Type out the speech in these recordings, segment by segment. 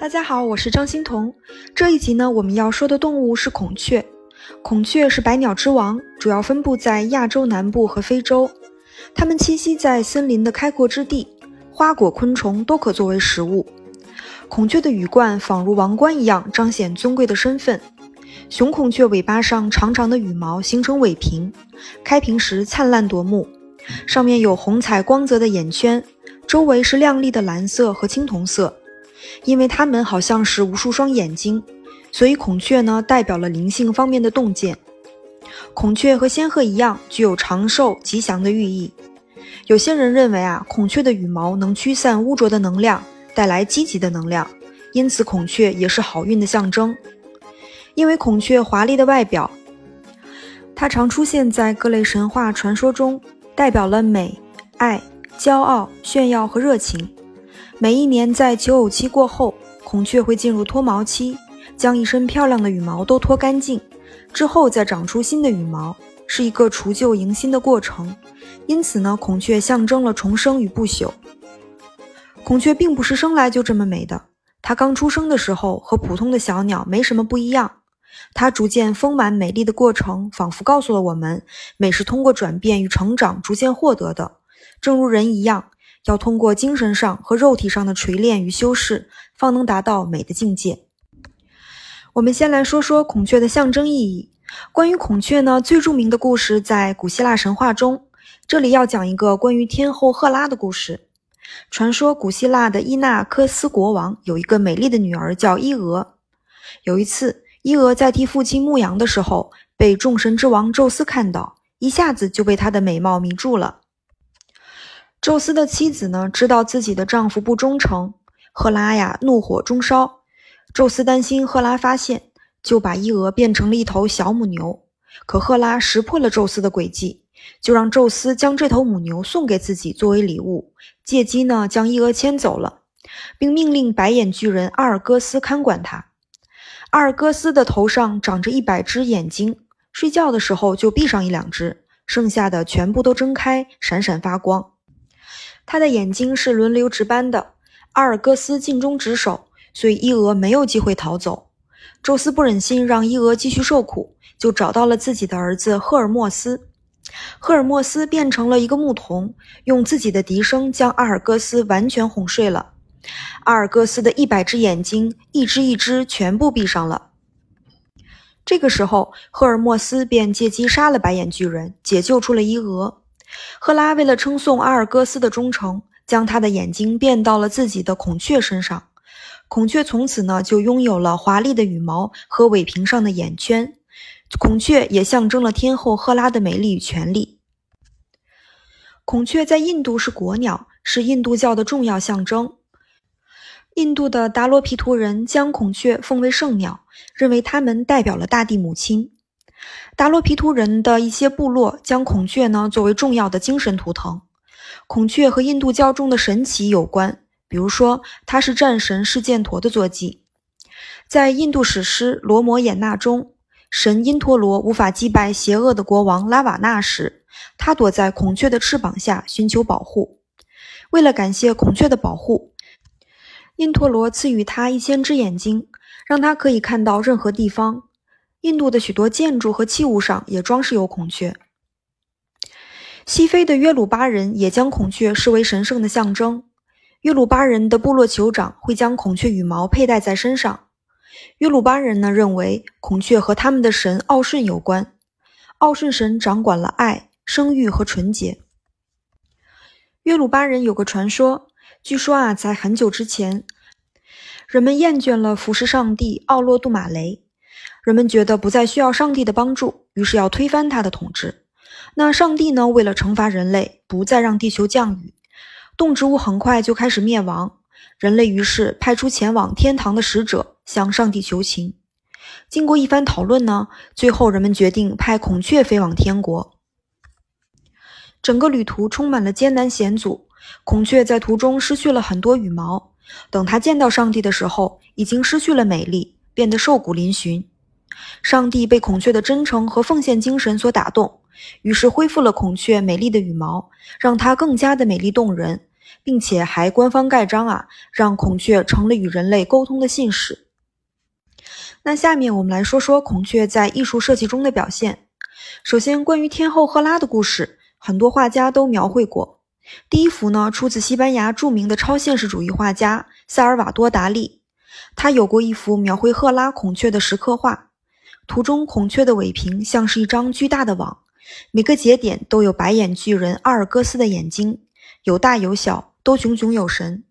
大家好，我是张欣彤。这一集呢，我们要说的动物是孔雀。孔雀是百鸟之王，主要分布在亚洲南部和非洲。它们栖息在森林的开阔之地，花果、昆虫都可作为食物。孔雀的羽冠仿如王冠一样，彰显尊贵的身份。雄孔雀尾巴上长长的羽毛形成尾屏，开屏时灿烂夺目，上面有红彩光泽的眼圈，周围是亮丽的蓝色和青铜色。因为它们好像是无数双眼睛，所以孔雀呢代表了灵性方面的洞见。孔雀和仙鹤一样，具有长寿吉祥的寓意。有些人认为啊，孔雀的羽毛能驱散污浊的能量，带来积极的能量，因此孔雀也是好运的象征。因为孔雀华丽的外表，它常出现在各类神话传说中，代表了美、爱、骄傲、炫耀和热情。每一年在求偶期过后，孔雀会进入脱毛期，将一身漂亮的羽毛都脱干净，之后再长出新的羽毛，是一个除旧迎新的过程。因此呢，孔雀象征了重生与不朽。孔雀并不是生来就这么美的，它刚出生的时候和普通的小鸟没什么不一样。它逐渐丰满美丽的过程，仿佛告诉了我们，美是通过转变与成长逐渐获得的，正如人一样。要通过精神上和肉体上的锤炼与修饰，方能达到美的境界。我们先来说说孔雀的象征意义。关于孔雀呢，最著名的故事在古希腊神话中。这里要讲一个关于天后赫拉的故事。传说古希腊的伊纳科斯国王有一个美丽的女儿叫伊俄。有一次，伊俄在替父亲牧羊的时候，被众神之王宙斯看到，一下子就被她的美貌迷住了。宙斯的妻子呢，知道自己的丈夫不忠诚，赫拉呀怒火中烧。宙斯担心赫拉发现，就把伊俄变成了一头小母牛。可赫拉识破了宙斯的诡计，就让宙斯将这头母牛送给自己作为礼物，借机呢将伊俄牵走了，并命令白眼巨人阿尔戈斯看管他。阿尔戈斯的头上长着一百只眼睛，睡觉的时候就闭上一两只，剩下的全部都睁开，闪闪发光。他的眼睛是轮流值班的，阿尔戈斯尽忠职守，所以伊俄没有机会逃走。宙斯不忍心让伊俄继续受苦，就找到了自己的儿子赫尔墨斯。赫尔墨斯变成了一个牧童，用自己的笛声将阿尔戈斯完全哄睡了。阿尔戈斯的一百只眼睛，一只一只全部闭上了。这个时候，赫尔墨斯便借机杀了白眼巨人，解救出了伊俄。赫拉为了称颂阿尔戈斯的忠诚，将他的眼睛变到了自己的孔雀身上。孔雀从此呢就拥有了华丽的羽毛和尾屏上的眼圈。孔雀也象征了天后赫拉的美丽与权力。孔雀在印度是国鸟，是印度教的重要象征。印度的达罗毗荼人将孔雀奉为圣鸟，认为它们代表了大地母亲。达罗毗荼人的一些部落将孔雀呢作为重要的精神图腾。孔雀和印度教中的神奇有关，比如说它是战神释犍陀的坐骑。在印度史诗《罗摩衍那》中，神因陀罗无法击败邪恶的国王拉瓦纳时，他躲在孔雀的翅膀下寻求保护。为了感谢孔雀的保护，因陀罗赐予他一千只眼睛，让他可以看到任何地方。印度的许多建筑和器物上也装饰有孔雀。西非的约鲁巴人也将孔雀视为神圣的象征。约鲁巴人的部落酋长会将孔雀羽毛佩戴在身上。约鲁巴人呢认为孔雀和他们的神奥顺有关。奥顺神掌管了爱、生育和纯洁。约鲁巴人有个传说，据说啊，在很久之前，人们厌倦了服侍上帝奥洛杜马雷。人们觉得不再需要上帝的帮助，于是要推翻他的统治。那上帝呢？为了惩罚人类，不再让地球降雨，动植物很快就开始灭亡。人类于是派出前往天堂的使者向上帝求情。经过一番讨论呢，最后人们决定派孔雀飞往天国。整个旅途充满了艰难险阻，孔雀在途中失去了很多羽毛。等他见到上帝的时候，已经失去了美丽，变得瘦骨嶙峋。上帝被孔雀的真诚和奉献精神所打动，于是恢复了孔雀美丽的羽毛，让它更加的美丽动人，并且还官方盖章啊，让孔雀成了与人类沟通的信使。那下面我们来说说孔雀在艺术设计中的表现。首先，关于天后赫拉的故事，很多画家都描绘过。第一幅呢，出自西班牙著名的超现实主义画家萨尔瓦多·达利，他有过一幅描绘赫拉孔雀的石刻画。图中孔雀的尾屏像是一张巨大的网，每个节点都有白眼巨人阿尔戈斯的眼睛，有大有小，都炯炯有神。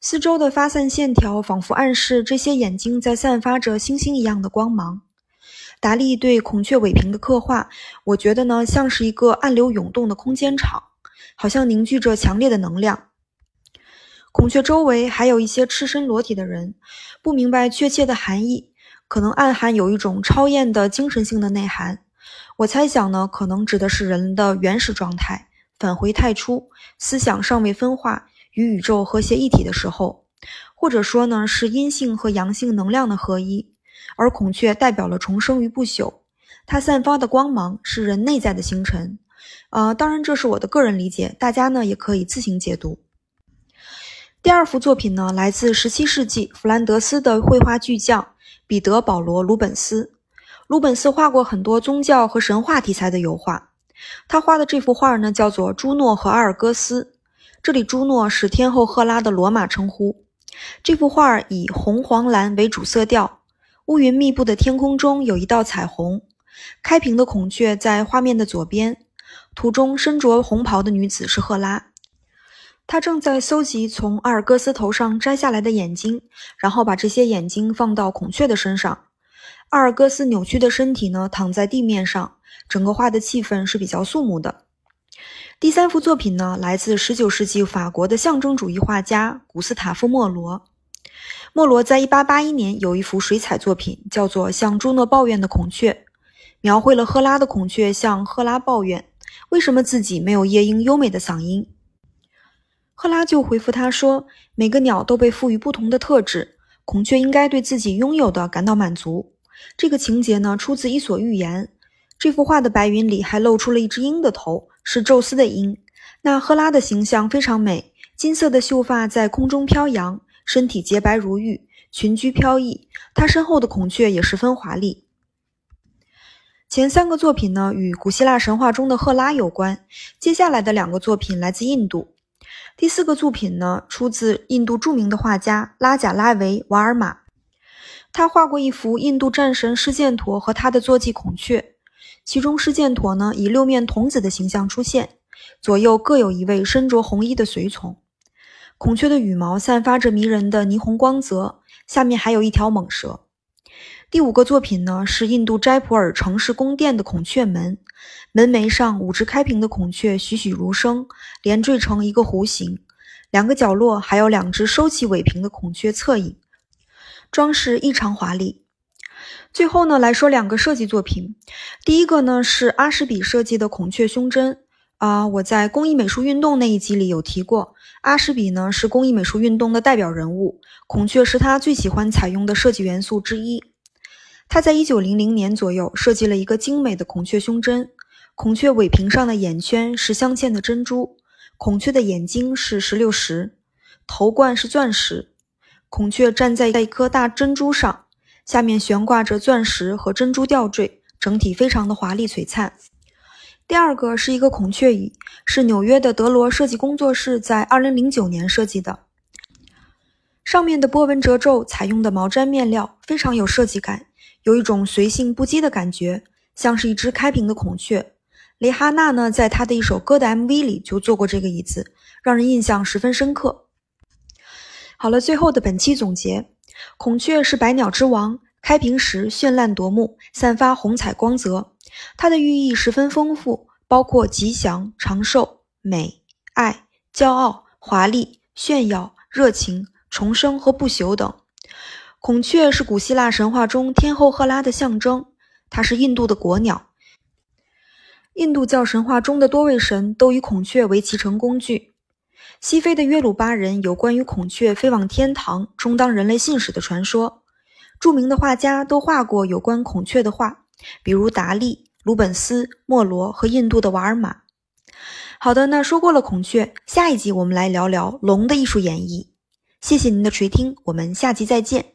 四周的发散线条仿佛暗示这些眼睛在散发着星星一样的光芒。达利对孔雀尾屏的刻画，我觉得呢像是一个暗流涌动的空间场，好像凝聚着强烈的能量。孔雀周围还有一些赤身裸体的人，不明白确切的含义，可能暗含有一种超验的精神性的内涵。我猜想呢，可能指的是人的原始状态，返回太初，思想尚未分化。与宇宙和谐一体的时候，或者说呢是阴性和阳性能量的合一，而孔雀代表了重生与不朽，它散发的光芒是人内在的星辰。呃，当然这是我的个人理解，大家呢也可以自行解读。第二幅作品呢来自17世纪弗兰德斯的绘画巨匠彼得·保罗·鲁本斯。鲁本斯画过很多宗教和神话题材的油画，他画的这幅画呢叫做《朱诺和阿尔戈斯》。这里朱诺是天后赫拉的罗马称呼。这幅画以红、黄、蓝为主色调，乌云密布的天空中有一道彩虹。开屏的孔雀在画面的左边，图中身着红袍的女子是赫拉，他正在搜集从阿尔戈斯头上摘下来的眼睛，然后把这些眼睛放到孔雀的身上。阿尔戈斯扭曲的身体呢躺在地面上，整个画的气氛是比较肃穆的。第三幅作品呢，来自19世纪法国的象征主义画家古斯塔夫·莫罗。莫罗在1881年有一幅水彩作品，叫做《向朱诺抱怨的孔雀》，描绘了赫拉的孔雀向赫拉抱怨，为什么自己没有夜莺优美的嗓音。赫拉就回复他说：“每个鸟都被赋予不同的特质，孔雀应该对自己拥有的感到满足。”这个情节呢，出自《伊索寓言》。这幅画的白云里还露出了一只鹰的头。是宙斯的鹰，那赫拉的形象非常美，金色的秀发在空中飘扬，身体洁白如玉，裙裾飘逸。她身后的孔雀也十分华丽。前三个作品呢，与古希腊神话中的赫拉有关。接下来的两个作品来自印度。第四个作品呢，出自印度著名的画家拉贾拉维·瓦尔玛，他画过一幅印度战神施犍陀和他的坐骑孔雀。其中，施犍陀呢以六面童子的形象出现，左右各有一位身着红衣的随从。孔雀的羽毛散发着迷人的霓虹光泽，下面还有一条蟒蛇。第五个作品呢是印度斋普尔城市宫殿的孔雀门，门楣上五只开屏的孔雀栩栩如生，连缀成一个弧形，两个角落还有两只收起尾屏的孔雀侧影，装饰异常华丽。最后呢，来说两个设计作品。第一个呢是阿什比设计的孔雀胸针啊，我在工艺美术运动那一集里有提过，阿什比呢是工艺美术运动的代表人物，孔雀是他最喜欢采用的设计元素之一。他在一九零零年左右设计了一个精美的孔雀胸针，孔雀尾屏上的眼圈是镶嵌的珍珠，孔雀的眼睛是石榴石，头冠是钻石，孔雀站在一颗大珍珠上。下面悬挂着钻石和珍珠吊坠，整体非常的华丽璀璨。第二个是一个孔雀椅，是纽约的德罗设计工作室在2009年设计的。上面的波纹褶皱采用的毛毡面料，非常有设计感，有一种随性不羁的感觉，像是一只开屏的孔雀。蕾哈娜呢，在她的一首歌的 MV 里就做过这个椅子，让人印象十分深刻。好了，最后的本期总结。孔雀是百鸟之王，开屏时绚烂夺目，散发红彩光泽。它的寓意十分丰富，包括吉祥、长寿、美、爱、骄傲、华丽、炫耀、热情、重生和不朽等。孔雀是古希腊神话中天后赫拉的象征，它是印度的国鸟。印度教神话中的多位神都以孔雀为骑乘工具。西非的约鲁巴人有关于孔雀飞往天堂、充当人类信使的传说。著名的画家都画过有关孔雀的画，比如达利、鲁本斯、莫罗和印度的瓦尔玛。好的，那说过了孔雀，下一集我们来聊聊龙的艺术演绎。谢谢您的垂听，我们下集再见。